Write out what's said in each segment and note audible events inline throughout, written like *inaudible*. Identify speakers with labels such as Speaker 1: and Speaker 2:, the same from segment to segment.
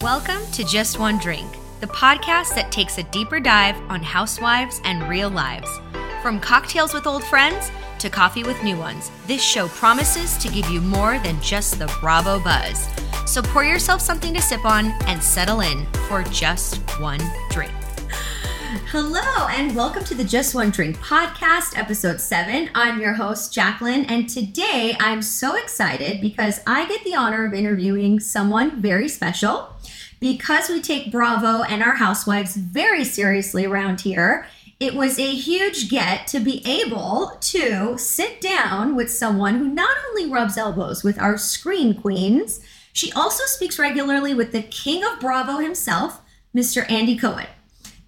Speaker 1: Welcome to Just One Drink, the podcast that takes a deeper dive on housewives and real lives. From cocktails with old friends to coffee with new ones, this show promises to give you more than just the Bravo buzz. So pour yourself something to sip on and settle in for just one drink. *gasps* Hello, and welcome to the Just One Drink podcast, episode seven. I'm your host, Jacqueline, and today I'm so excited because I get the honor of interviewing someone very special. Because we take Bravo and our housewives very seriously around here, it was a huge get to be able to sit down with someone who not only rubs elbows with our screen queens, she also speaks regularly with the king of Bravo himself, Mr. Andy Cohen.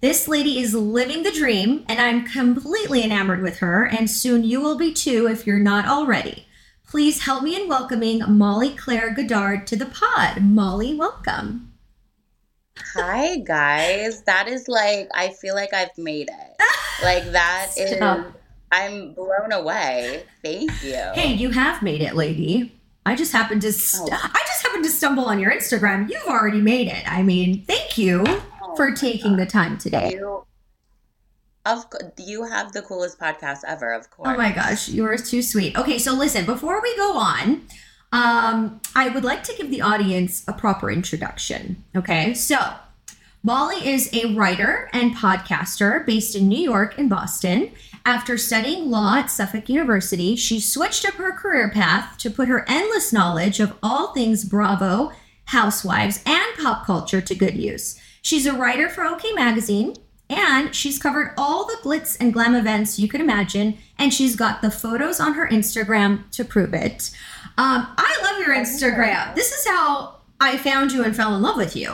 Speaker 1: This lady is living the dream, and I'm completely enamored with her, and soon you will be too if you're not already. Please help me in welcoming Molly Claire Goddard to the pod. Molly, welcome.
Speaker 2: Hi, guys. That is like, I feel like I've made it. Like, *laughs* that is,
Speaker 1: Stop.
Speaker 2: I'm blown away. Thank you.
Speaker 1: Hey, you have made it, lady. I just happened to st-
Speaker 2: Oh.
Speaker 1: I just happened to stumble on your Instagram. You've already made it. I mean, thank you
Speaker 2: Oh
Speaker 1: for taking the time today.
Speaker 2: You, of you have the coolest podcast ever, of course.
Speaker 1: Oh my gosh, you are too sweet. Okay, so listen, before we go on, um, I would like to give the audience a proper introduction. Okay, so Molly is a writer and podcaster based in New York and Boston. After studying law at Suffolk University, she switched up her career path to put her endless knowledge of all things Bravo, housewives, and pop culture to good use. She's a writer for OK Magazine, and she's covered all the glitz and glam events you could imagine, and she's got the photos on her Instagram to prove it. Um, I love your Instagram. This is how I found you and fell in love with you.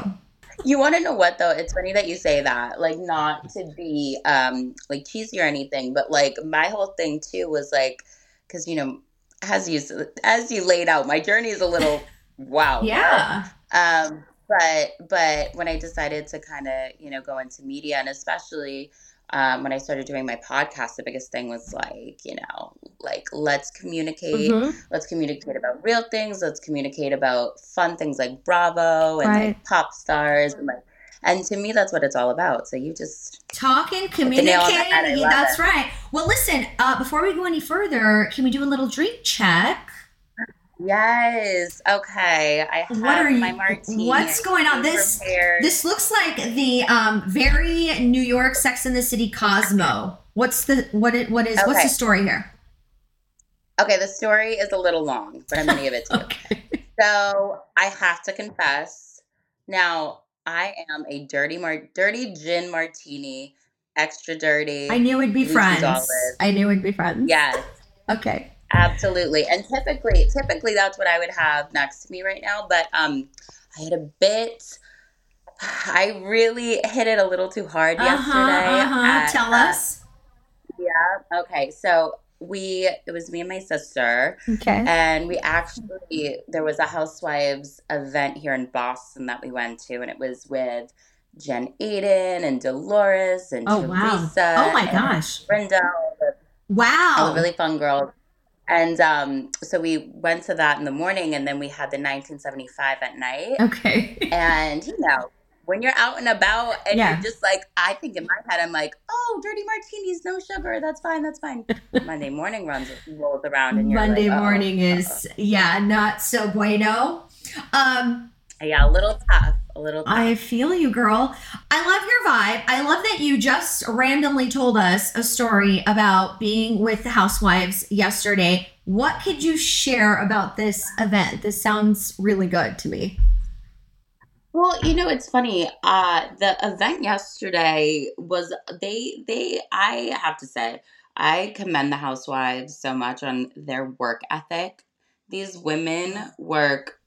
Speaker 2: You want to know what though? It's funny that you say that. Like not to be um like cheesy or anything, but like my whole thing too was like cuz you know as you as you laid out, my journey is a little *laughs* wow.
Speaker 1: Yeah.
Speaker 2: Um but but when I decided to kind of, you know, go into media and especially um, when I started doing my podcast, the biggest thing was like, you know, like let's communicate
Speaker 1: Mhm.
Speaker 2: let's communicate about real things let's communicate about fun things like bravo and
Speaker 1: Right.
Speaker 2: like pop stars and like and to me that's what it's all about so you just
Speaker 1: Talking,
Speaker 2: the nail on the
Speaker 1: communicating.
Speaker 2: head,
Speaker 1: That's
Speaker 2: it.
Speaker 1: right. Well, listen, uh, before we go any further, can we do a little drink check?
Speaker 2: Yes okay i have
Speaker 1: What are you-
Speaker 2: my martini
Speaker 1: what's going on? This-
Speaker 2: prepared.
Speaker 1: This looks like the um, very New York Sex in the City Cosmo. What's the what? It, what is what's the story here?
Speaker 2: okay the story is a little long but i'm gonna give it to you so i have to confess now i am a dirty mar- dirty gin martini extra dirty
Speaker 1: I knew we'd be friends.
Speaker 2: olive.
Speaker 1: I knew we'd be friends.
Speaker 2: yes
Speaker 1: Okay.
Speaker 2: Absolutely. And typically typically that's what I would have next to me right now, but um I had a bit I really hit it a little too hard
Speaker 1: Uh huh.
Speaker 2: yesterday.
Speaker 1: Uh huh.
Speaker 2: at,
Speaker 1: Tell
Speaker 2: uh,
Speaker 1: us.
Speaker 2: Yeah. Okay. So we it was me and my sister
Speaker 1: Okay.
Speaker 2: and we actually there was a housewives event here in Boston that we went to and it was with Jen Aydin and Dolores and
Speaker 1: Oh wow.
Speaker 2: Teresa
Speaker 1: Oh my gosh.
Speaker 2: Brenda,
Speaker 1: Wow.
Speaker 2: all the really fun girls. And um, so we went to that in the morning, and then we had the 1975 at night.
Speaker 1: Okay.
Speaker 2: And you know, when you're out and about, and
Speaker 1: Yeah.
Speaker 2: you're just like, I think in my head, I'm like, oh, dirty martinis, no sugar, that's fine, that's fine. *laughs* Monday morning runs rolls around, and you're
Speaker 1: Monday
Speaker 2: like, uh-oh,
Speaker 1: morning is yeah, not so bueno. Um,
Speaker 2: uh-oh. Yeah, a little tough, a little. Tough.
Speaker 1: I feel you, girl. I love your vibe. I love that you just randomly told us a story about being with the housewives yesterday. What could you share about this event? This sounds really good to me.
Speaker 2: Well, you know, it's funny. Uh, the event yesterday was they they I have to say, I commend the housewives so much on their work ethic. These women work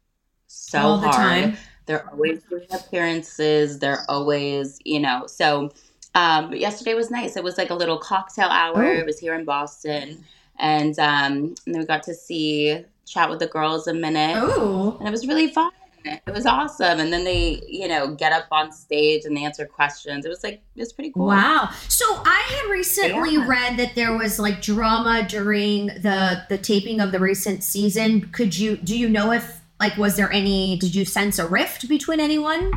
Speaker 2: so
Speaker 1: All
Speaker 2: hard.
Speaker 1: time.
Speaker 2: They're always doing appearances. They're always, you know, so um but yesterday was nice. It was like a little cocktail hour.
Speaker 1: Oh.
Speaker 2: It was here in Boston. And um and then we got to see chat with the girls a minute
Speaker 1: Oh,
Speaker 2: and it was really fun. It was awesome. And then they, you know, get up on stage and they answer questions. It was like it was pretty cool.
Speaker 1: wow. So I had recently
Speaker 2: Yeah.
Speaker 1: read that there was like drama during the the taping of the recent season. Could you do you know if Like, was there any, did you sense a rift between anyone?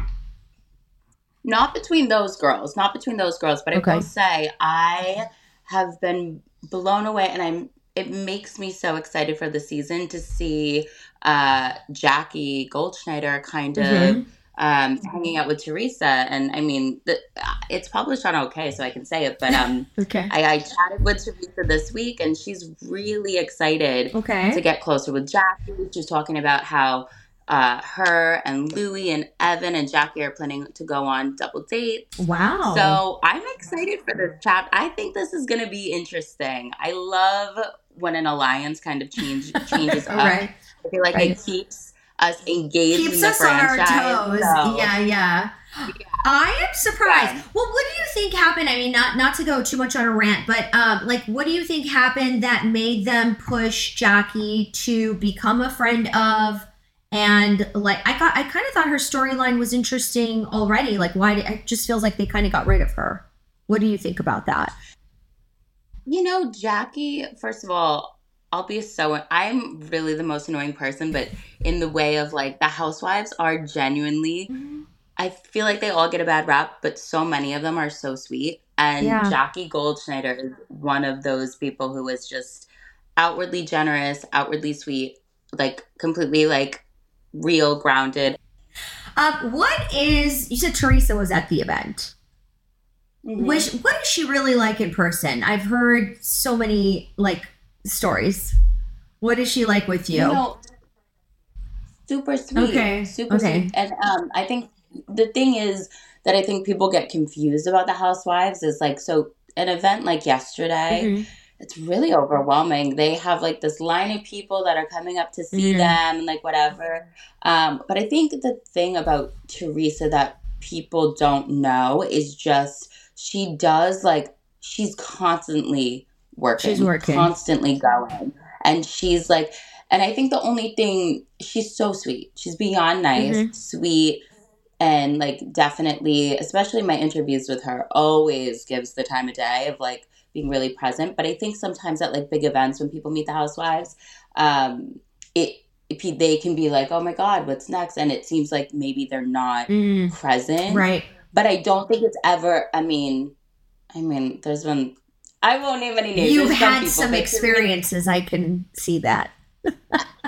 Speaker 2: Not between those girls, not between those girls, but
Speaker 1: Okay.
Speaker 2: I will say I have been blown away and I'm it makes me so excited for the season to see uh Jackie Goldschneider kind of
Speaker 1: Mhm.
Speaker 2: Um hanging out with Teresa and I mean the, it's published on okay so I can say it but um *laughs*
Speaker 1: Okay.
Speaker 2: I, I chatted with Teresa this week and she's really excited
Speaker 1: okay.
Speaker 2: to get closer with Jackie. She's talking about how uh, her and Louie and Evan and Jackie are planning to go on double dates.
Speaker 1: Wow.
Speaker 2: So I'm excited for this chat. I think this is going to be interesting. I love when an alliance kind of change *laughs* changes up.
Speaker 1: right.
Speaker 2: I feel like
Speaker 1: Right.
Speaker 2: it keeps us engaged in
Speaker 1: Keeps
Speaker 2: the
Speaker 1: us on our toes.
Speaker 2: So-
Speaker 1: Yeah, yeah. I am surprised.
Speaker 2: Yeah.
Speaker 1: Well, what do you think happened? I mean, not not to go too much on a rant, but um, like, what do you think happened that made them push Jackie to become a friend of? And like, I got, I kind of thought her storyline was interesting already. Like, why? Did, it just feels like they kind of got rid of her. What do you think about that?
Speaker 2: You know, Jackie, first of all, I'll be so I'm really the most annoying person, but in the way of like the housewives are genuinely I feel like they all get a bad rap, but so many of them are so sweet. And
Speaker 1: Yeah.
Speaker 2: Jackie Goldschneider is one of those people who is just outwardly generous, outwardly sweet, like completely like real, grounded.
Speaker 1: Um, what is? You said Teresa was at the event. Which what is she really like in person? I've heard so many like stories. What is she like with you?
Speaker 2: You know, super sweet.
Speaker 1: Okay,
Speaker 2: Super
Speaker 1: okay.
Speaker 2: sweet. And um, I think the thing is that I think people get confused about the housewives is like, so an event like yesterday,
Speaker 1: Mhm.
Speaker 2: it's really overwhelming. They have like this line of people that are coming up to see
Speaker 1: Mhm.
Speaker 2: them and like whatever. Um, but I think the thing about Teresa that people don't know is just she does like she's constantly working,
Speaker 1: She's working.
Speaker 2: constantly going, and she's like, and I think the only thing she's so sweet. She's beyond nice,
Speaker 1: Mhm.
Speaker 2: sweet. And like definitely, especially my interviews with her, always gives the time of day of like being really present. But I think sometimes at like big events when people meet the housewives, um, it, it they can be like, "Oh my God, what's next?" And it seems like maybe they're not
Speaker 1: Mm,
Speaker 2: present.
Speaker 1: right.
Speaker 2: But I don't think it's ever. I mean, I mean, there's been. I won't name any names.
Speaker 1: You've
Speaker 2: There's
Speaker 1: had
Speaker 2: people,
Speaker 1: some experiences. I can see that. *laughs*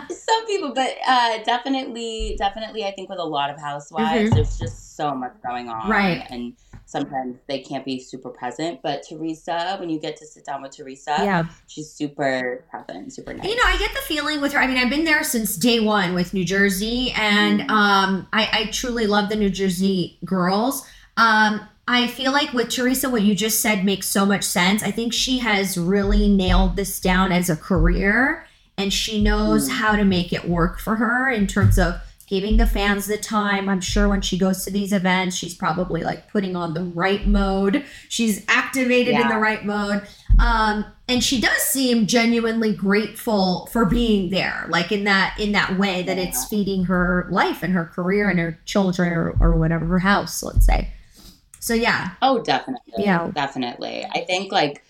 Speaker 2: Some people, but uh, definitely, definitely, I think with a lot of housewives,
Speaker 1: Mhm.
Speaker 2: there's just so much going on,
Speaker 1: Right.
Speaker 2: And sometimes they can't be super present. But Teresa, when you get to sit down with Teresa,
Speaker 1: Yeah.
Speaker 2: she's super present, super nice.
Speaker 1: You know, I get the feeling with her. I mean, I've been there since day one with New Jersey, and
Speaker 2: Mhm.
Speaker 1: um, I, I truly love the New Jersey girls. Um, I feel like with Teresa, what you just said makes so much sense. I think she has really nailed this down as a career, and she knows
Speaker 2: Mm.
Speaker 1: how to make it work for her in terms of giving the fans the time. I'm sure when she goes to these events, she's probably like putting on the right mode. She's activated in the right mode. Um, and she does seem genuinely grateful for being there, like in that in that way that it's feeding her life and her career and her children or, or whatever her house, let's say. So yeah,
Speaker 2: oh, definitely,
Speaker 1: Yeah.
Speaker 2: definitely. I think like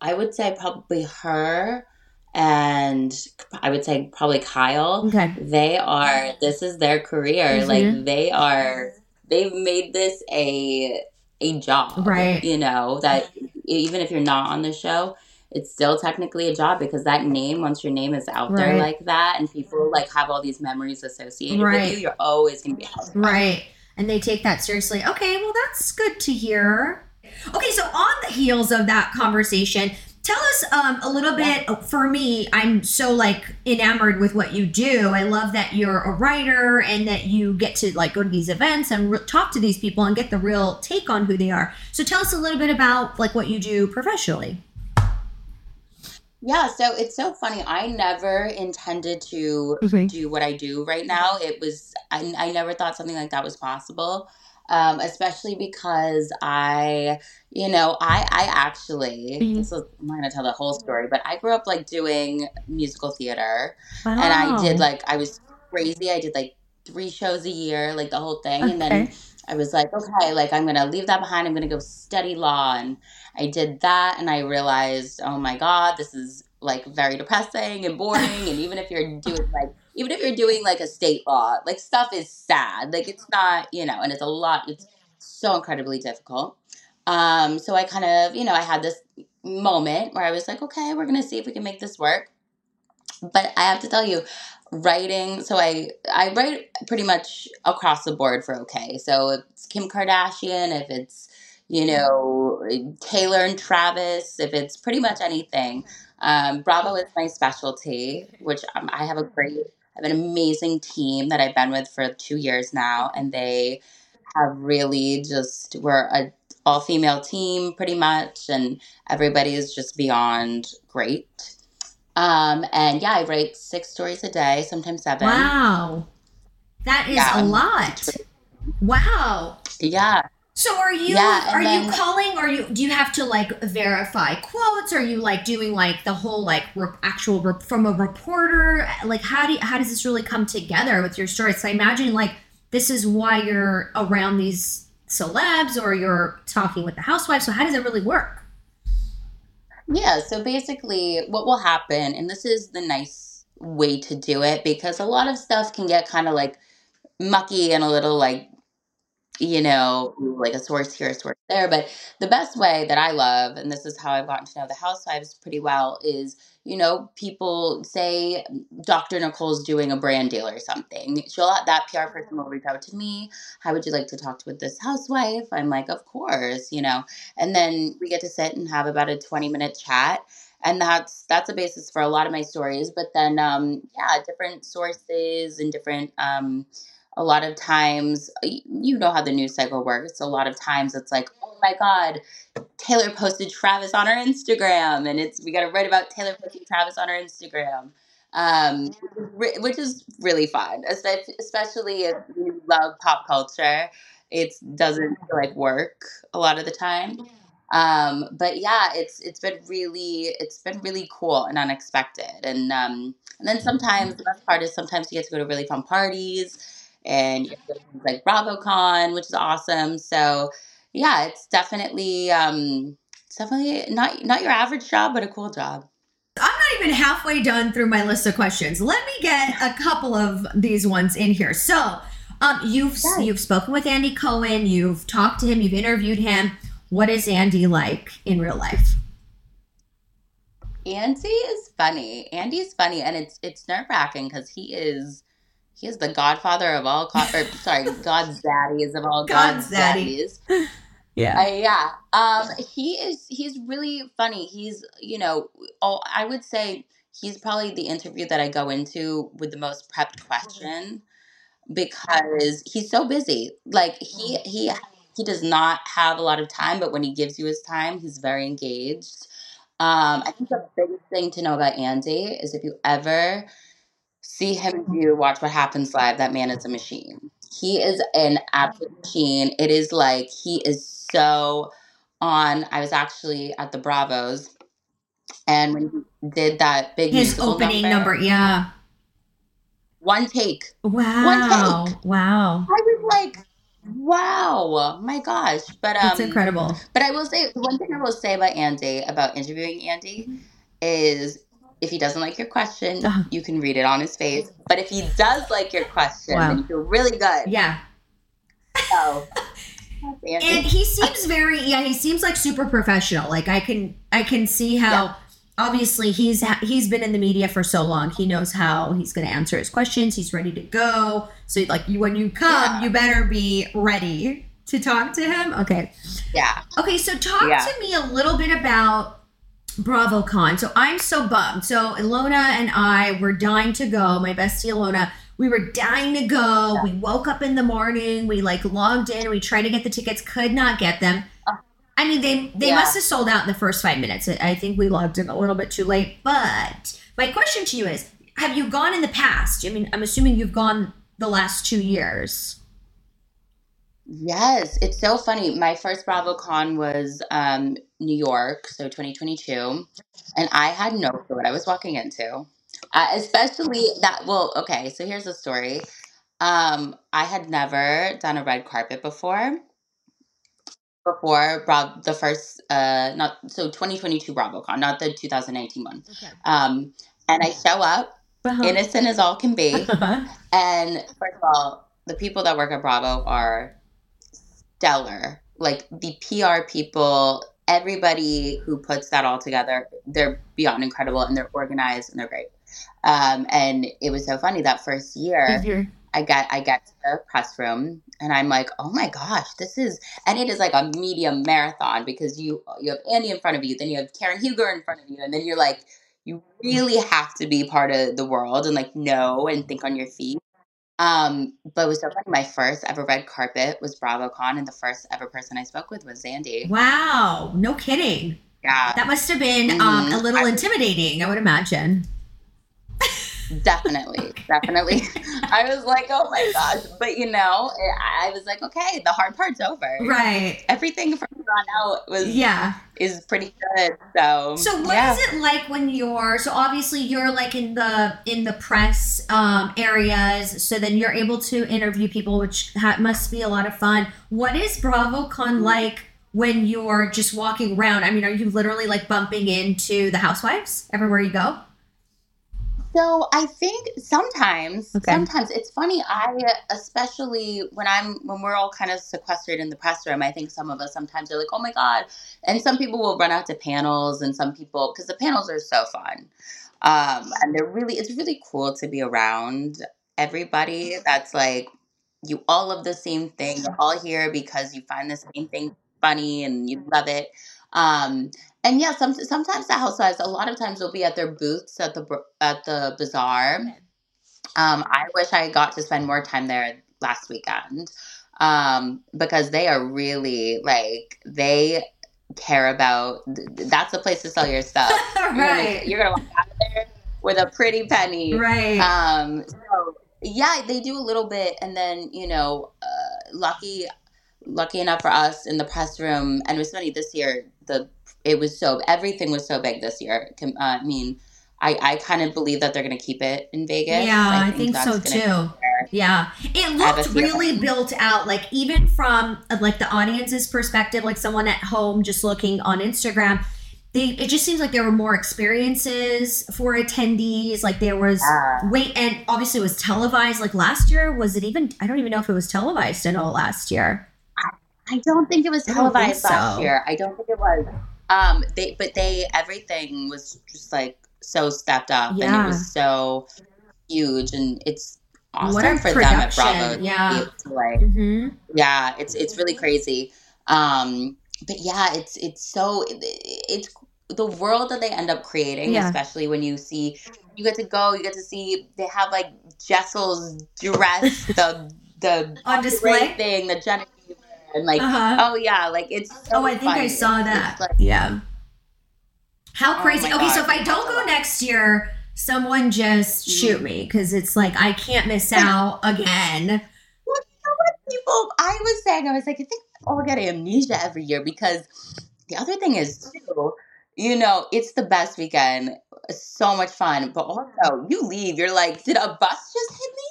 Speaker 2: I would say probably her, and I would say probably Kyle.
Speaker 1: okay,
Speaker 2: they are this is their career
Speaker 1: Mhm.
Speaker 2: like they are they've made this a a job
Speaker 1: Right.
Speaker 2: you know that even if you're not on the show it's still technically a job because that name once your name is out there like that and people like have all these memories associated
Speaker 1: Right.
Speaker 2: with you you're always going to be out
Speaker 1: right. And they take that seriously. Okay, well that's good to hear. Okay, so on the heels of that conversation, tell us um, a little bit. For me, I'm so like enamored with what you do. I love that you're a writer and that you get to like go to these events and re- talk to these people and get the real take on who they are. So tell us a little bit about like what you do professionally.
Speaker 2: yeah so it's so funny i never intended to
Speaker 1: Okay.
Speaker 2: do what I do right now. It was I, I never thought something like that was possible. Um, especially because I, you know, I I actually
Speaker 1: Mhm.
Speaker 2: this is, I'm not gonna tell the whole story, but I grew up like doing musical theater, and I did like I was crazy. I did like three shows a year, like the whole thing, and then I was like, okay, like I'm gonna leave that behind. I'm gonna go study law, and I did that, and I realized, oh my god, this is like very depressing and boring and even if you're doing like even if you're doing like a state law like stuff is sad. Like it's not you know and it's a lot it's so incredibly difficult. Um so i kind of you know i had this moment where i was like okay we're gonna see if we can make this work. But i have to tell you writing so i i write pretty much across the board for okay so if it's kim kardashian if it's you know taylor and travis if it's pretty much anything um, bravo is my specialty which um, i have a great i have an amazing team that i've been with for two years now and they have really just we're a all female team pretty much and everybody is just beyond great um, and yeah, I write six stories a day, sometimes seven.
Speaker 1: Wow. That is
Speaker 2: Yeah.
Speaker 1: a lot. Wow.
Speaker 2: Yeah.
Speaker 1: So are you
Speaker 2: Yeah,
Speaker 1: are you calling are you do you have to like verify quotes are you like doing like the whole like re- actual re- from a reporter like how do you, how does this really come together with your story? so I imagine like this is why you're around these celebs or you're talking with the housewives so how does it really work
Speaker 2: Yeah. So basically, what will happen, and this is the nice way to do it because a lot of stuff can get kind of like mucky and a little like, you know, like a source here, a source there. But the best way that I love, and this is how I've gotten to know the housewives pretty well, is you know, people say Dr. Nicole's doing a brand deal or something. She'll that PR person will reach out to me. How would you like to talk with this housewife? I'm like, of course, you know. And then we get to sit and have about a 20 minute chat. And that's that's a basis for a lot of my stories. But then um yeah, different sources and different um a lot of times you know how the news cycle works. A lot of times it's like, oh my God, Taylor posted Travis on her Instagram, and it's we got to write about Taylor posting Travis on her Instagram, um, which is really fun, especially if you love pop culture. It doesn't like work a lot of the time, um, but yeah, it's it's been really it's been really cool and unexpected, and um, and then sometimes the best part is sometimes you get to go to really fun parties, and you get to go to things like BravoCon, which is awesome. So yeah, it's definitely um it's definitely not not your average job, but a cool job.
Speaker 1: I'm not even halfway done through my list of questions. Let me get a couple of these ones in here. So, um, you've
Speaker 2: Yes.
Speaker 1: you've spoken with Andy Cohen, you've talked to him, you've interviewed him. What is Andy like in real life?
Speaker 2: Andy is funny. Andy's funny, and it's it's nerve wracking because he is he is the godfather of all co- or sorry, *laughs* God's daddies of all
Speaker 1: God's
Speaker 2: God's,
Speaker 1: daddy.
Speaker 2: daddies. *laughs*
Speaker 1: Yeah.
Speaker 2: Uh, yeah. Um, he is he's really funny. He's you know, oh, I would say he's probably the interview that I go into with the most prepped question because he's so busy. Like he he he does not have a lot of time, but when he gives you his time, he's very engaged. Um, I think the biggest thing to know about Andy is if you ever see him do Watch What Happens Live, that man is a machine. He is an absolute machine. It is like he is so on. I was actually at the Bravos, and when he did that big
Speaker 1: His opening number, yeah.
Speaker 2: one take.
Speaker 1: Wow.
Speaker 2: one take.
Speaker 1: Wow.
Speaker 2: I was like, wow, my gosh. But um,
Speaker 1: That's incredible.
Speaker 2: But I will say one thing I will say about Andy about interviewing Andy is if he doesn't like your question,
Speaker 1: Uh-huh.
Speaker 2: you can read it on his face. But if he does like your question,
Speaker 1: Wow.
Speaker 2: then you feel really good.
Speaker 1: Yeah.
Speaker 2: So. *laughs*
Speaker 1: And he seems very yeah, he seems like super professional. Like I can I can see how
Speaker 2: Yeah.
Speaker 1: obviously he's he's been in the media for so long. He knows how he's going to answer his questions. He's ready to go. So like you when you come,
Speaker 2: Yeah.
Speaker 1: you better be ready to talk to him. Okay.
Speaker 2: yeah.
Speaker 1: Okay, so talk
Speaker 2: Yeah.
Speaker 1: to me a little bit about BravoCon. So I'm so bummed. So Ilona and I were dying to go. My bestie Ilona, we were dying to go. We woke up in the morning. We like logged in. We tried to get the tickets, could not get them. I mean, they they
Speaker 2: Yeah.
Speaker 1: must have sold out in the first five minutes. I I think we logged in a little bit too late. But my question to you is: Have you gone in the past? I mean, I'm assuming you've gone the last two years.
Speaker 2: Yes, it's so funny. My first BravoCon was um, New York, so 2022, and I had no clue what I was walking into. Uh, especially that. Well, okay, so here's the story. Um, I had never done a red carpet before, before Bra- the first uh not so 2022 BravoCon, not the 2019 one.
Speaker 1: Okay.
Speaker 2: Um, and I show up
Speaker 1: Uh-huh.
Speaker 2: innocent as all can be. *laughs* And first of all, the people that work at Bravo are stellar. Like the PR people, everybody who puts that all together, they're beyond incredible and they're organized and they're great. Um, and it was so funny that first year. I get I get to the press room and I'm like, oh my gosh, this is and it is like a media marathon because you you have Andy in front of you, then you have Karen Huger in front of you, and then you're like, you really have to be part of the world and like know and think on your feet. Um, but it was definitely. My first ever red carpet was BravoCon, and the first ever person I spoke with was Andy.
Speaker 1: Wow, no kidding.
Speaker 2: Yeah,
Speaker 1: That must have been um, a
Speaker 2: Mhm.
Speaker 1: little
Speaker 2: I-
Speaker 1: intimidating, I would imagine.
Speaker 2: Definitely, definitely. *laughs* I was like, oh my gosh, but you know, I was like, okay, the hard part's over.
Speaker 1: Right.
Speaker 2: Everything from here on out was
Speaker 1: Yeah.
Speaker 2: is pretty good. So,
Speaker 1: So what is
Speaker 2: yeah.
Speaker 1: it like when you're so obviously you're like in the in the press um, areas so then you're able to interview people which ha- must be a lot of fun. What is BravoCon like when you're just walking around? I mean, are you literally like bumping into the housewives everywhere you go?
Speaker 2: So I think sometimes,
Speaker 1: Okay.
Speaker 2: sometimes it's funny. I especially when I'm when we're all kind of sequestered in the press room. I think some of us sometimes are like, "Oh my god!" And some people will run out to panels, and some people because the panels are so fun, um, and they're really it's really cool to be around everybody. That's like you all love the same thing. You're all here because you find the same thing funny and you love it. Um, and yeah, some, sometimes the housewives, a lot of times, will be at their booths at the at the bazaar. Um, I wish I got to spend more time there last weekend um, because they are really like they care about. That's the place to sell your stuff. *laughs* You're gonna,
Speaker 1: right.
Speaker 2: you're gonna walk out of there with a pretty penny.
Speaker 1: Right.
Speaker 2: Um, so yeah, they do a little bit, and then you know, uh, lucky, lucky enough for us in the press room, and it was funny this year. The it was so everything was so big this year. Uh, I mean, I I kind of believe that they're gonna keep it in Vegas.
Speaker 1: yeah, I think,
Speaker 2: that's
Speaker 1: so too. Yeah, it looked really built out. Like even from uh, like the audience's perspective, like someone at home just looking on Instagram, they it just seems like there were more experiences for attendees. Like there was
Speaker 2: Yeah.
Speaker 1: wait, and obviously it was televised. Like last year, was it even? I don't even know if it was televised at all last year.
Speaker 2: I don't think it was
Speaker 1: I
Speaker 2: televised last
Speaker 1: so.
Speaker 2: year. I don't think it was. Um, they but they everything was just like so stepped up, and it was so huge, and it's awesome
Speaker 1: What a
Speaker 2: for them at Bravo.
Speaker 1: yeah.
Speaker 2: to, like
Speaker 1: Mm-hmm.
Speaker 2: yeah it's it's really crazy um but yeah it's it's so it's the world that they end up creating
Speaker 1: Yeah.
Speaker 2: especially when you see you get to go you get to see they have like jessel's dress *laughs* the the
Speaker 1: On display?
Speaker 2: thing the Genevieve and like
Speaker 1: Uh-huh.
Speaker 2: oh yeah like it's so
Speaker 1: Oh, I think I saw that.
Speaker 2: like-
Speaker 1: yeah. How
Speaker 2: Oh
Speaker 1: crazy.
Speaker 2: my
Speaker 1: okay, so if I don't go next year, someone just shoot me because it's like I can't miss *laughs* out again.
Speaker 2: Well, you know what people I was saying, I was like, I think I'll get amnesia every year because the other thing is too, you know, it's the best weekend. It's so much fun. But also you leave, you're like, did a bus just hit me?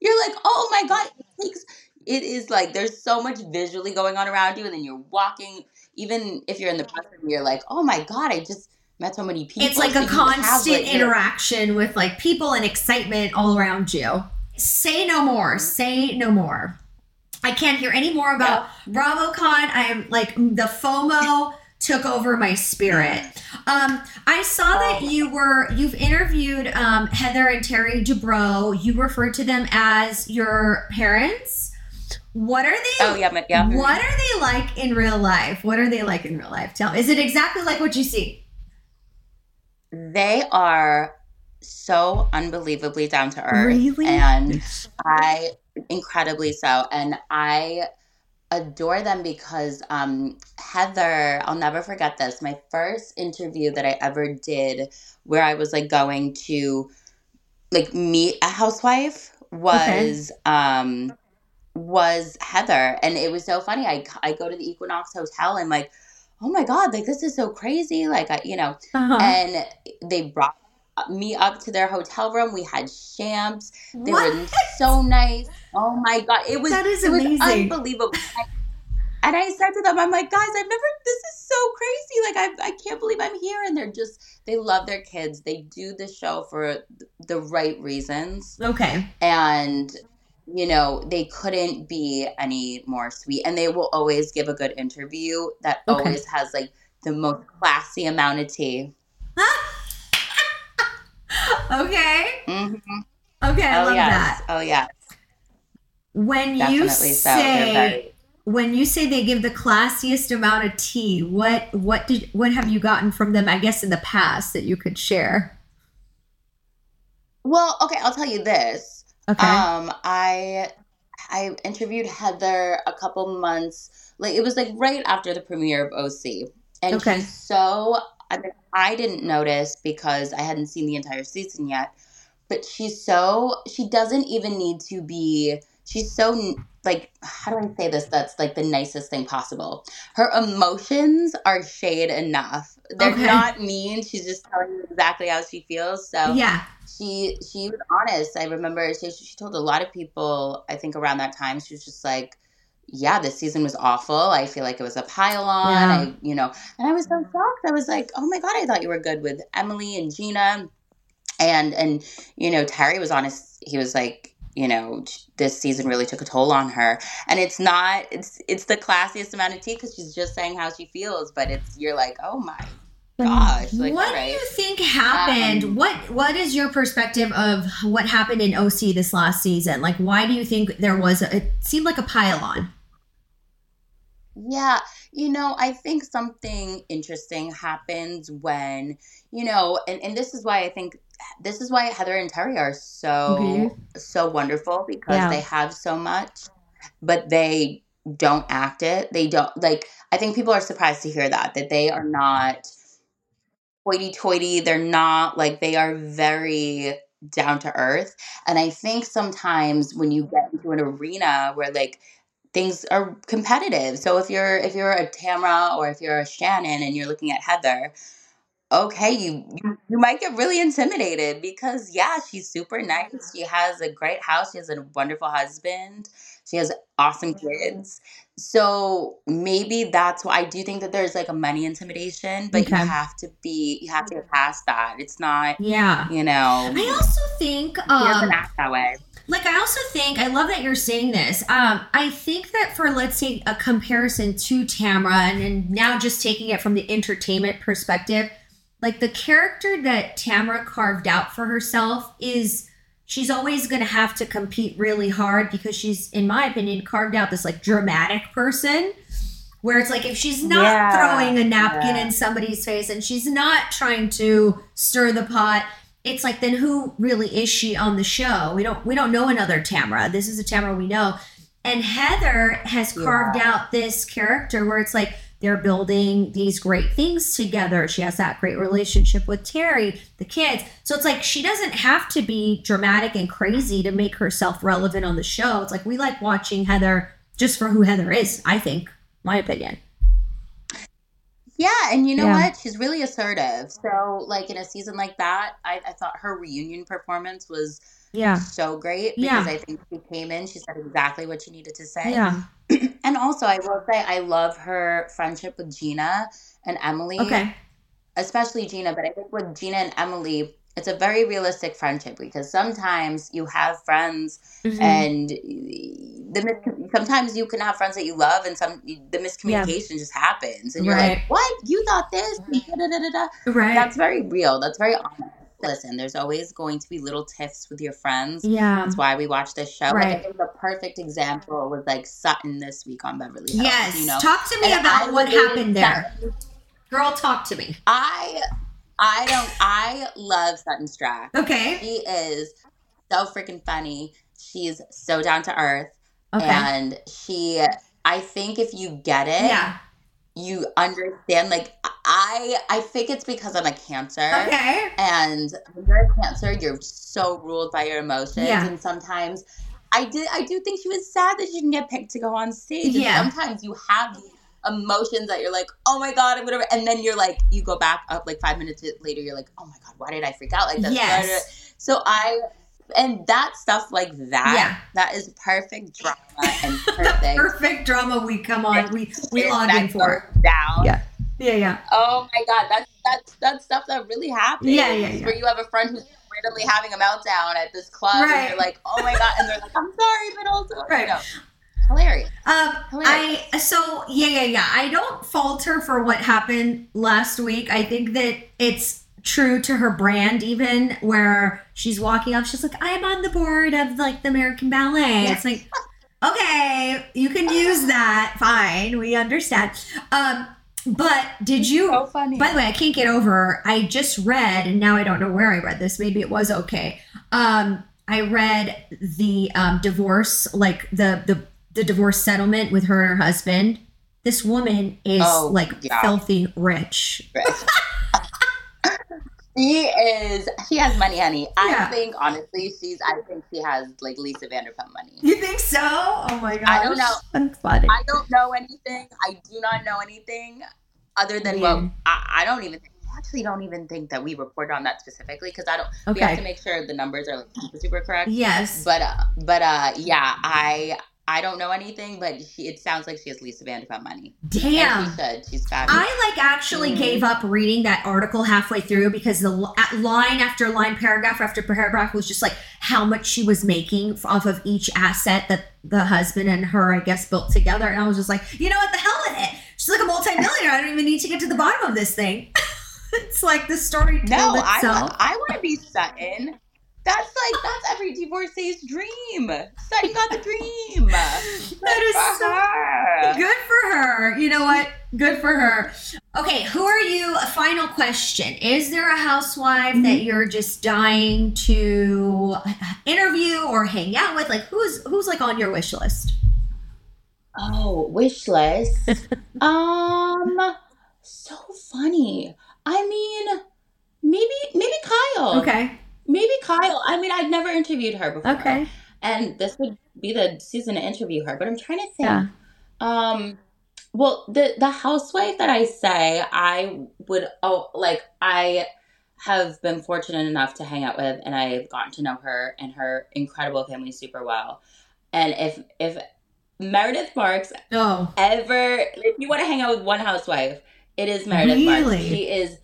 Speaker 2: You're like, oh my God, it takes it is like there's so much visually going on around you, and then you're walking, even if you're in the and you're like, oh my God, I just met so many people.
Speaker 1: It's like
Speaker 2: So
Speaker 1: a
Speaker 2: have,
Speaker 1: constant
Speaker 2: like, your-
Speaker 1: interaction with like people and excitement all around you. Say no more. Say no more. I can't hear any more about BravoCon. I am like the FOMO took over my spirit. Um, I saw that you were you've interviewed um, Heather and Terry Dubrow. You refer to them as your parents. What are they?
Speaker 2: Oh yeah, ma- yeah.
Speaker 1: What are they like in real life? What are they like in real life? Tell me. Is it exactly like what you see?
Speaker 2: They are so unbelievably down to earth.
Speaker 1: Really?
Speaker 2: And I incredibly so. And I adore them because um, Heather, I'll never forget this. My first interview that I ever did where I was like going to like meet a housewife was um was Heather and it was so funny. I I go to the Equinox Hotel and like, oh my god, like this is so crazy. Like I you know,
Speaker 1: Uh-huh.
Speaker 2: and they brought me up to their hotel room. We had champs. They
Speaker 1: What?
Speaker 2: were so nice. Oh my god, it was
Speaker 1: That is
Speaker 2: it was
Speaker 1: amazing.
Speaker 2: unbelievable. And I said to them, I'm like, guys, I've never, this is so crazy. Like, I, I can't believe I'm here. And they're just, they love their kids. They do the show for the right reasons.
Speaker 1: Okay.
Speaker 2: And, you know, they couldn't be any more sweet. And they will always give a good interview that
Speaker 1: Okay.
Speaker 2: always has like the most classy amount of tea. *laughs*
Speaker 1: okay.
Speaker 2: hmm
Speaker 1: Okay, I
Speaker 2: Oh,
Speaker 1: love
Speaker 2: yes.
Speaker 1: that.
Speaker 2: Oh, yes.
Speaker 1: When
Speaker 2: Definitely
Speaker 1: you
Speaker 2: so.
Speaker 1: Say
Speaker 2: very,
Speaker 1: when you say they give the classiest amount of tea, what what did what have you gotten from them? I guess in the past that you could share.
Speaker 2: well, okay, I'll tell you this.
Speaker 1: Okay.
Speaker 2: Um, I I interviewed Heather a couple months like it was like right after the premiere of OC. And
Speaker 1: Okay.
Speaker 2: she's so I mean I didn't notice because I hadn't seen the entire season yet, but she's so she doesn't even need to be she's so like how do I say this that's like the nicest thing possible. Her emotions are shade enough. They're
Speaker 1: Okay.
Speaker 2: not mean. She's just telling you exactly how she feels. So
Speaker 1: yeah.
Speaker 2: she she was honest. I remember she she told a lot of people. I think around that time she was just like, "Yeah, this season was awful. I feel like it was a pile on.
Speaker 1: Yeah.
Speaker 2: I you know." And I was so shocked. I was like, "Oh my god! I thought you were good with Emily and Gina." And and you know Terry was honest. He was like. You know, this season really took a toll on her, and it's not. It's it's the classiest amount of tea because she's just saying how she feels, but it's you're like, oh my gosh, like
Speaker 1: what
Speaker 2: right.
Speaker 1: do you think happened?
Speaker 2: Um,
Speaker 1: what What is your perspective of what happened in OC this last season? Like, why do you think there was? A, it seemed like a pile on.
Speaker 2: Yeah, you know, I think something interesting happens when, you know, and, and this is why I think this is why Heather and Terry are so
Speaker 1: Okay.
Speaker 2: so wonderful because
Speaker 1: Yeah.
Speaker 2: they have so much, but they don't act it. They don't like I think people are surprised to hear that that they are not hoity toity. They're not like they are very down to earth. And I think sometimes when you get into an arena where like things are competitive. So if you're if you're a Tamra or if you're a Shannon and you're looking at Heather, okay, you you, you might get really intimidated because yeah, she's super nice. She has a great house. She has a wonderful husband. She has awesome kids. So maybe that's why I do think that there's like a money intimidation, but you have to be you have to get past that. It's not,
Speaker 1: Yeah.
Speaker 2: you know,
Speaker 1: I also think
Speaker 2: he doesn't
Speaker 1: um,
Speaker 2: act that way.
Speaker 1: like I also think I love that you're saying this. Um, I think that for let's say a comparison to Tamra, and, and now just taking it from the entertainment perspective, like the character that Tamra carved out for herself is she's always going to have to compete really hard because she's, in my opinion, carved out this like dramatic person. Where it's like if she's not
Speaker 2: Yeah,
Speaker 1: throwing a napkin
Speaker 2: yeah.
Speaker 1: in somebody's face and she's not trying to stir the pot, it's like then who really is she on the show? We don't we don't know another Tamara. This is a Tamara we know. And Heather has carved out this character where it's like they're building these great things together. She has that great relationship with Terry, the kids. So it's like she doesn't have to be dramatic and crazy to make herself relevant on the show. It's like we like watching Heather just for who Heather is, I think, my opinion.
Speaker 2: Yeah, and you know
Speaker 1: Yeah.
Speaker 2: what? She's really assertive. So, like in a season like that, I, I thought her reunion performance was
Speaker 1: Yeah.
Speaker 2: so great
Speaker 1: Yeah.
Speaker 2: because I think she came in, she said exactly what she needed to say.
Speaker 1: Yeah. *clears throat*
Speaker 2: And also, I will say, I love her friendship with Gina and Emily,
Speaker 1: Okay.
Speaker 2: especially Gina. But I think with Gina and Emily, it's a very realistic friendship because sometimes you have friends
Speaker 1: Mhm.
Speaker 2: and the mis- sometimes you can have friends that you love and some the miscommunication just happens and you're
Speaker 1: Right.
Speaker 2: like what you thought this Da-da-da-da-da.
Speaker 1: right.
Speaker 2: that's very real that's very honest listen there's always going to be little tiffs with your friends
Speaker 1: yeah.
Speaker 2: that's why we watch this show like,
Speaker 1: Right.
Speaker 2: I think the perfect example was like Sutton this week on Beverly Hills
Speaker 1: Yes.
Speaker 2: you know
Speaker 1: Talk to me
Speaker 2: And
Speaker 1: about
Speaker 2: I
Speaker 1: what happened there.
Speaker 2: Sutton-
Speaker 1: Girl, talk to me.
Speaker 2: I I don't I love Sutton Stracke
Speaker 1: Okay.
Speaker 2: she is so freaking funny she's so down to earth
Speaker 1: Okay.
Speaker 2: and she i think if you get it
Speaker 1: yeah.
Speaker 2: you understand like i i think it's because i'm a cancer
Speaker 1: Okay.
Speaker 2: and when you're a cancer you're so ruled by your emotions
Speaker 1: Yeah.
Speaker 2: and sometimes i did i do think she was sad that she didn't get picked to go on stage
Speaker 1: Yeah.
Speaker 2: and sometimes you have these emotions that you're like oh my god i'm gonna and then you're like you go back up like five minutes later you're like oh my god why did i freak out like this
Speaker 1: Yes.
Speaker 2: so i and that stuff like that,
Speaker 1: Yeah.
Speaker 2: that is perfect drama and *laughs* perfect.
Speaker 1: Perfect drama we come on. We we log in for.
Speaker 2: Down.
Speaker 1: Yeah. Yeah, yeah.
Speaker 2: Oh my god, that's that's that's stuff that really happens.
Speaker 1: Yeah, yeah, yeah.
Speaker 2: Where you have a friend who's randomly having a meltdown at this club,
Speaker 1: Right.
Speaker 2: and you're like, oh my god, and they're like, I'm sorry, but also,
Speaker 1: Right.
Speaker 2: you know, hilarious.
Speaker 1: Um,
Speaker 2: Hilarious.
Speaker 1: I so yeah, yeah, yeah. I don't fault her for what happened last week. I think that it's true to her brand, even where she's walking up. She's like, "I'm on the board of like the American Ballet." It's like, okay, you can use that. Fine, we understand. Um, but did you?
Speaker 2: So funny.
Speaker 1: By the way, I can't get over. I just read, and now I don't know where I read this. Maybe it was okay. Um, I read the um, divorce, like the the the divorce settlement with her and her husband. This woman is
Speaker 2: Oh,
Speaker 1: like
Speaker 2: yeah.
Speaker 1: filthy rich. *laughs*
Speaker 2: She is. She has money, honey.
Speaker 1: Yeah.
Speaker 2: I think honestly, she's. I think she has like Lisa Vanderpump money.
Speaker 1: You think so? Oh my gosh.
Speaker 2: I don't know.
Speaker 1: That's funny.
Speaker 2: I don't know anything. I do not know anything other than
Speaker 1: Yeah.
Speaker 2: what I, I don't even. I actually don't even think that we reported on that specifically because I don't. Okay. We have to make sure the numbers are like super, super correct.
Speaker 1: yes.
Speaker 2: But uh, but uh, yeah, I I don't know anything, but she, it sounds like she has Lisa Vanderpump money.
Speaker 1: Damn.
Speaker 2: And she should. She's fabulous.
Speaker 1: I like actually
Speaker 2: Mhm.
Speaker 1: gave up reading that article halfway through because the line after line, paragraph after paragraph was just like how much she was making off of each asset that the husband and her, I guess, built together. And I was just like, you know what, the hell with it. She's like a multimillionaire. I don't even need to get to the bottom of this thing. *laughs* it's like the story
Speaker 2: no,
Speaker 1: told
Speaker 2: I want, I want to be Sutton. That's like that's every divorcee's dream. Sutton got the dream.
Speaker 1: that is so
Speaker 2: her.
Speaker 1: Good for her. You know what? Good for her. Okay, who are you? A final question. Is there a housewife that you're just dying to interview or hang out with? Like who's who's like on your wish list?
Speaker 2: Oh, wish list. *laughs* um, so funny. I mean, maybe maybe Kyle.
Speaker 1: Okay.
Speaker 2: Maybe Kyle. I mean, I've never interviewed her before.
Speaker 1: Okay.
Speaker 2: And this would be the season to interview her, but I'm trying to think.
Speaker 1: Yeah.
Speaker 2: Um, well, the the housewife that I say I would oh like I have been fortunate enough to hang out with, and I've gotten to know her and her incredible family super well. And if if Meredith Marks
Speaker 1: Oh.
Speaker 2: ever, if you want to hang out with one housewife, it is Meredith Marks.
Speaker 1: Really?
Speaker 2: She is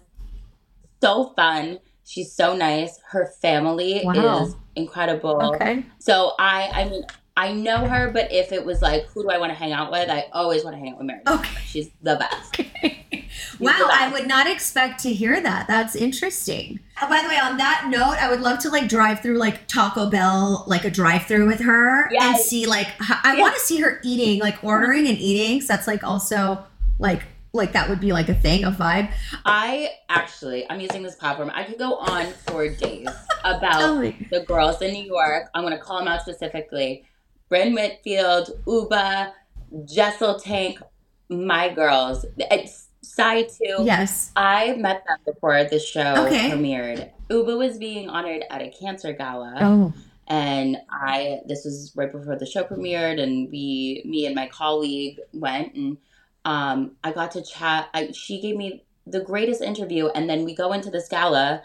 Speaker 2: so fun. She's so nice. Her family
Speaker 1: Wow.
Speaker 2: is incredible.
Speaker 1: Okay.
Speaker 2: So I, I mean, I know her, but if it was like, who do I want to hang out with? I always want to hang out with Mary.
Speaker 1: Okay.
Speaker 2: She's the best. Okay. *laughs* *laughs*
Speaker 1: wow,
Speaker 2: the
Speaker 1: I would not expect to hear that. That's interesting. Uh, by the way, on that note, I would love to like drive through like Taco Bell, like a drive through with her and see like I
Speaker 2: Yeah.
Speaker 1: want to see her eating, like ordering and eating. So that's like also like like that would be like a thing, a vibe.
Speaker 2: I actually, I'm using this platform. I could go on for days *laughs* about the girls in New York. I'm going to call them out specifically. Bryn Whitfield, Ubah, Jessel Taank, my girls. It's Sai too.
Speaker 1: Yes.
Speaker 2: I met them before the show
Speaker 1: Okay.
Speaker 2: premiered. Ubah was being honored at a cancer gala.
Speaker 1: Oh.
Speaker 2: and I this was right before the show premiered, and we, me and my colleague went, and um, I got to chat. I, she gave me the greatest interview, and then we go into this gala,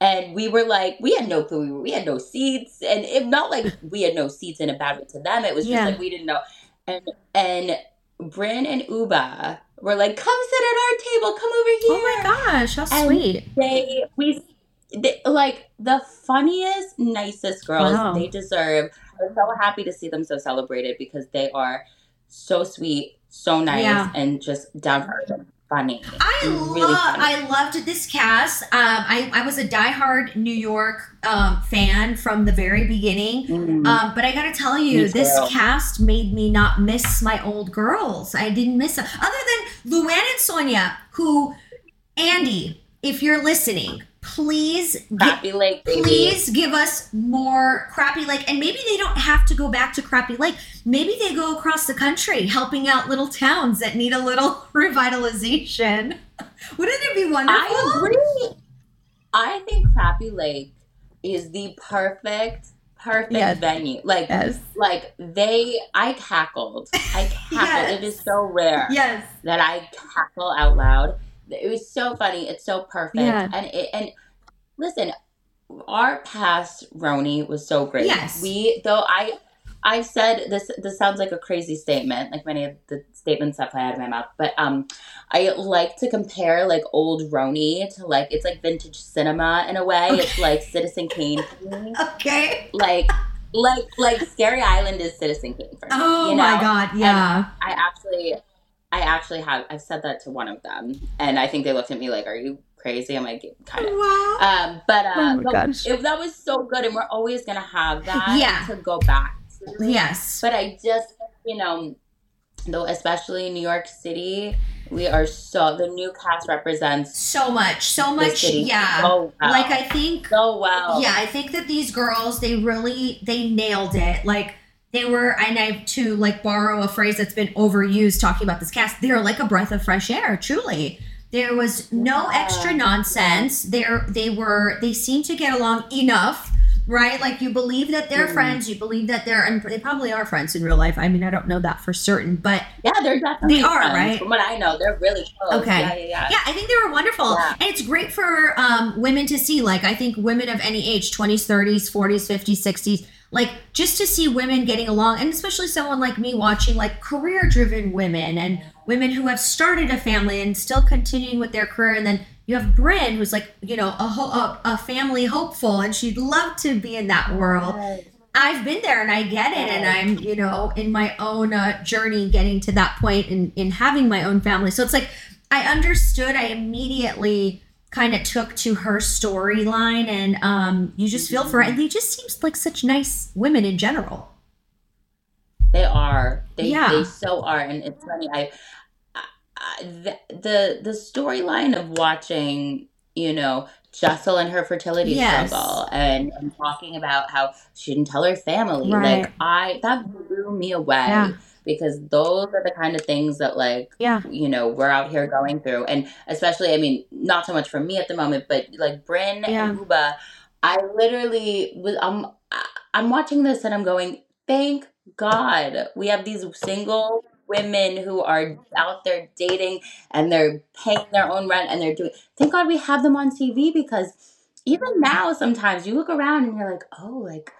Speaker 2: and we were like, we had no clue, we, had no seats, and it not like *laughs* we had no seats in a bad way to them. It was just
Speaker 1: Yeah.
Speaker 2: like we didn't know, and and Bryn and Ubah were like, come sit at our table, come over here
Speaker 1: Oh my gosh, how
Speaker 2: And-
Speaker 1: sweet.
Speaker 2: they we they, like the funniest nicest girls
Speaker 1: Wow.
Speaker 2: they deserve i'm so happy to see them so celebrated because they are so sweet so nice
Speaker 1: Yeah.
Speaker 2: and just down to earth and funny
Speaker 1: I
Speaker 2: Really
Speaker 1: love. I loved this cast. Um, I, I was a diehard New York um, fan from the very beginning.
Speaker 2: Mhm.
Speaker 1: Um, but I gotta tell you, this cast made me not miss my old girls. I didn't miss them. Other than Luann and Sonja, who, Andy, if you're listening, please
Speaker 2: Crappie Lake, baby.
Speaker 1: please give us more Crappie Lake. And maybe they don't have to go back to Crappie Lake. Maybe they go across the country helping out little towns that need a little *laughs* revitalization. *laughs* Wouldn't it be wonderful?
Speaker 2: I agree. I think Crappie Lake is the perfect, perfect
Speaker 1: Yes.
Speaker 2: venue. Like,
Speaker 1: Yes.
Speaker 2: like they, I cackled. I *laughs* cackled.
Speaker 1: Yes.
Speaker 2: It is so rare.
Speaker 1: Yes.
Speaker 2: that I cackle out loud. It was so funny. It's so perfect.
Speaker 1: Yeah.
Speaker 2: And it, and listen, our past RHONY was so great.
Speaker 1: Yes.
Speaker 2: We though I I've said this this sounds like a crazy statement, like many of the statements that fly out of my mouth, but um I like to compare like old RHONY to like it's like vintage cinema in a way.
Speaker 1: Okay.
Speaker 2: It's like Citizen Kane. *laughs*
Speaker 1: Okay.
Speaker 2: Like like like Scary Island is Citizen Kane for me.
Speaker 1: Oh
Speaker 2: you
Speaker 1: my god, yeah.
Speaker 2: I actually, I actually have. I've said that to one of them, and I think they looked at me like, "Are you crazy?" I'm like, "Kind of."
Speaker 1: Wow.
Speaker 2: Um, but uh,
Speaker 1: Oh my gosh.
Speaker 2: it- that was so good, and we're always gonna have that *laughs*
Speaker 1: Yeah.
Speaker 2: to go back to.
Speaker 1: yes.
Speaker 2: But I just, you know, though, especially in New York City, we are so the new cast represents
Speaker 1: So much. So much. Yeah.
Speaker 2: so well.
Speaker 1: Like I think
Speaker 2: so well.
Speaker 1: Yeah, I think that these girls, they really they nailed it. Like they were, and I to like borrow a phrase that's been overused talking about this cast. They're like a breath of fresh air, truly. There was no extra nonsense. There they were they seemed to get along enough, right? Like you believe that they're
Speaker 2: Mhm.
Speaker 1: friends, you believe that they're and they probably are friends in real life. I mean, I don't know that for certain, but
Speaker 2: Yeah, they're definitely
Speaker 1: They are,
Speaker 2: friends.
Speaker 1: right?
Speaker 2: From what I know, they're really close.
Speaker 1: Okay.
Speaker 2: Yeah, yeah, yeah.
Speaker 1: yeah, I think they were wonderful.
Speaker 2: Yeah.
Speaker 1: And it's great for um, women to see. Like, I think women of any age 20s, 30s, 40s, 50s, 60s like just to see women getting along, and especially someone like me watching like career driven women and women who have started a family and still continuing with their career. And then you have Brynn, who's like, you know, a, ho- a, a family hopeful, and she'd love to be in that world. I've been there and I get it. And I'm, you know, in my own uh, journey getting to that point in, in having my own family. So it's like I understood, I immediately kind of took to her storyline and um, you just feel for it. And they just seems like such nice women in general.
Speaker 2: They are. They
Speaker 1: Yeah.
Speaker 2: they so are, and it's funny. I, I, the the, the storyline of watching, you know, Jessel and her fertility
Speaker 1: Yes.
Speaker 2: struggle, and, and talking about how she didn't tell her family.
Speaker 1: Right.
Speaker 2: Like I, that blew me away
Speaker 1: Yeah.
Speaker 2: Because those are the kind of things that like
Speaker 1: Yeah.
Speaker 2: you know we're out here going through and especially i mean not so much for me at the moment but like Brynn
Speaker 1: Yeah.
Speaker 2: and Ubah i literally was i'm i'm watching this and i'm going thank god we have these single women who are out there dating and they're paying their own rent and they're doing thank god we have them on tv because even now sometimes you look around and you're like oh like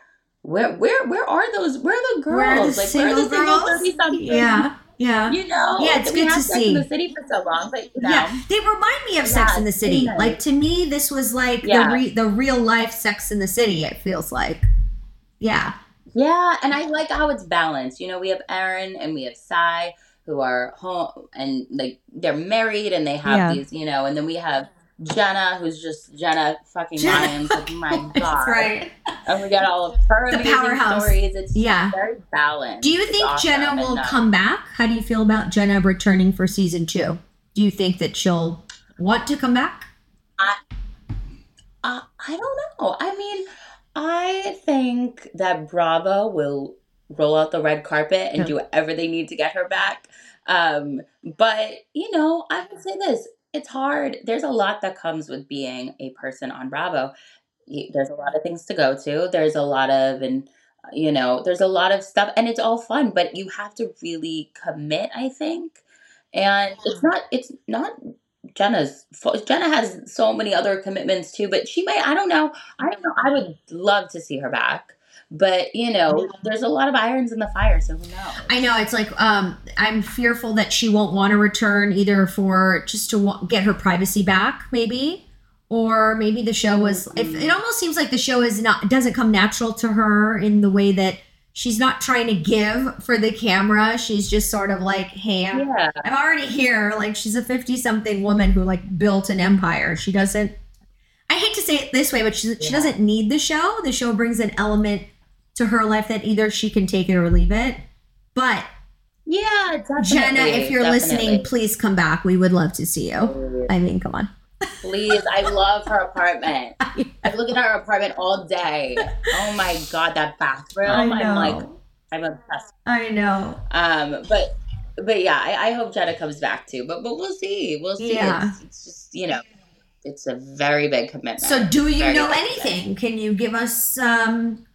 Speaker 2: where where where are those where are the girls
Speaker 1: Where are the
Speaker 2: like
Speaker 1: single
Speaker 2: where are the
Speaker 1: girls?
Speaker 2: 30 something
Speaker 1: Yeah. Yeah.
Speaker 2: you know,
Speaker 1: Yeah, it's good to
Speaker 2: Sex
Speaker 1: see.
Speaker 2: in the city for so long, but you know,
Speaker 1: Yeah, they remind me of Sex
Speaker 2: Yeah,
Speaker 1: in the City.
Speaker 2: nice.
Speaker 1: Like to me, this was like
Speaker 2: Yeah.
Speaker 1: the re- the real life Sex in the City. It feels like, yeah,
Speaker 2: yeah, and I like how it's balanced. You know, we have Erin and we have Sai who are home and like they're married and they have
Speaker 1: Yeah.
Speaker 2: these, you know, and then we have Jenna who's just Jenna fucking
Speaker 1: Jenna
Speaker 2: Lyons. Like, my *laughs* God,
Speaker 1: that's right.
Speaker 2: And we got all of her
Speaker 1: The powerhouse.
Speaker 2: stories. It's
Speaker 1: Yeah.
Speaker 2: very balanced.
Speaker 1: Do you
Speaker 2: It's
Speaker 1: think
Speaker 2: awesome.
Speaker 1: Jenna will
Speaker 2: uh,
Speaker 1: come back? How do you feel about Jenna returning for season two? Do you think that she'll want to come back?
Speaker 2: Uh, I don't know. I mean, I think that Bravo will roll out the red carpet and do whatever they need to get her back. Um, but you know, I would say this: it's hard. There's a lot that comes with being a person on Bravo. There's a lot of things to go to. There's a lot of and uh, you know, there's a lot of stuff, and it's all fun. But you have to really commit. I think, and it's not. It's not Jenna's. Jenna has so many other commitments too, but she might. I don't know. I don't know. I would love to see her back, but you know, there's a lot of irons in the fire, so who knows?
Speaker 1: I know it's like um, I'm fearful that she won't want to return either for just to get her privacy back, maybe, or maybe the show was. If it almost seems like the show is not doesn't come natural to her in the way that she's not trying to give for the camera. She's just sort of like, hey, I'm,
Speaker 2: yeah,
Speaker 1: I'm already here. Like she's a 50 something woman who like built an empire. She doesn't. I hate to say it this way, but she, she doesn't need the show. The show brings an element to her life that either she can take it or leave it. But
Speaker 2: yeah, definitely.
Speaker 1: Jenna, if you're listening, please come back. We would love to see you. I mean, come on.
Speaker 2: Please, I love her apartment. *laughs* I look at her apartment all day. Oh my god, that bathroom! I'm like, I'm obsessed.
Speaker 1: I know.
Speaker 2: Um, but but yeah, I, I hope Jenna comes back too. But but we'll see. We'll see.
Speaker 1: Yeah.
Speaker 2: It's, it's just you know, it's a very big commitment.
Speaker 1: So, do you
Speaker 2: Very
Speaker 1: know anything? Can you give us um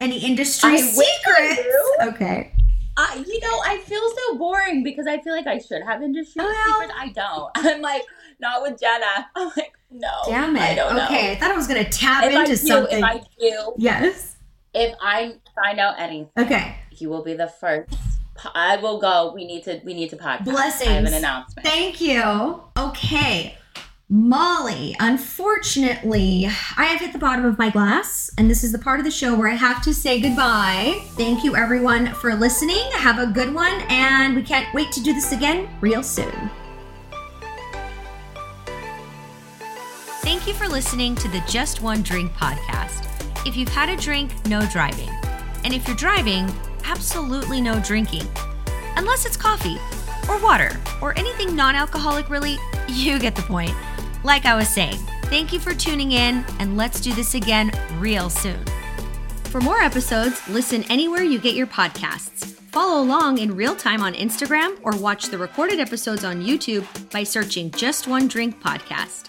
Speaker 1: any industry
Speaker 2: I
Speaker 1: secrets? Okay.
Speaker 2: I, you know, I feel so boring. because I feel like I should have industry
Speaker 3: Oh,
Speaker 2: secrets. I don't. *laughs* I'm like not with Jenna. *laughs* I'm like no.
Speaker 3: Damn it.
Speaker 2: I don't know.
Speaker 3: okay, I thought I was gonna tap
Speaker 2: If I
Speaker 3: into
Speaker 2: do,
Speaker 3: something.
Speaker 2: if I do,
Speaker 3: yes.
Speaker 2: if I find out anything,
Speaker 3: Okay.
Speaker 2: you will be the first. I will go. We need to. We need to podcast.
Speaker 3: Blessings.
Speaker 2: I have an announcement.
Speaker 3: Thank you. Okay. Molly, unfortunately, I have hit the bottom of my glass, and this is the part of the show where I have to say goodbye. Thank you, everyone, for listening. Have a good one, and we can't wait to do this again real soon.
Speaker 1: Thank you for listening to the Just One Drink podcast. If you've had a drink, no driving. And if you're driving, absolutely no drinking. Unless it's coffee, or water, or anything non alcoholic, really, you get the point. Like I was saying, thank you for tuning in, and let's do this again real soon. For more episodes, listen anywhere you get your podcasts. Follow along in real time on Instagram or watch the recorded episodes on YouTube by searching Just One Drink Podcast.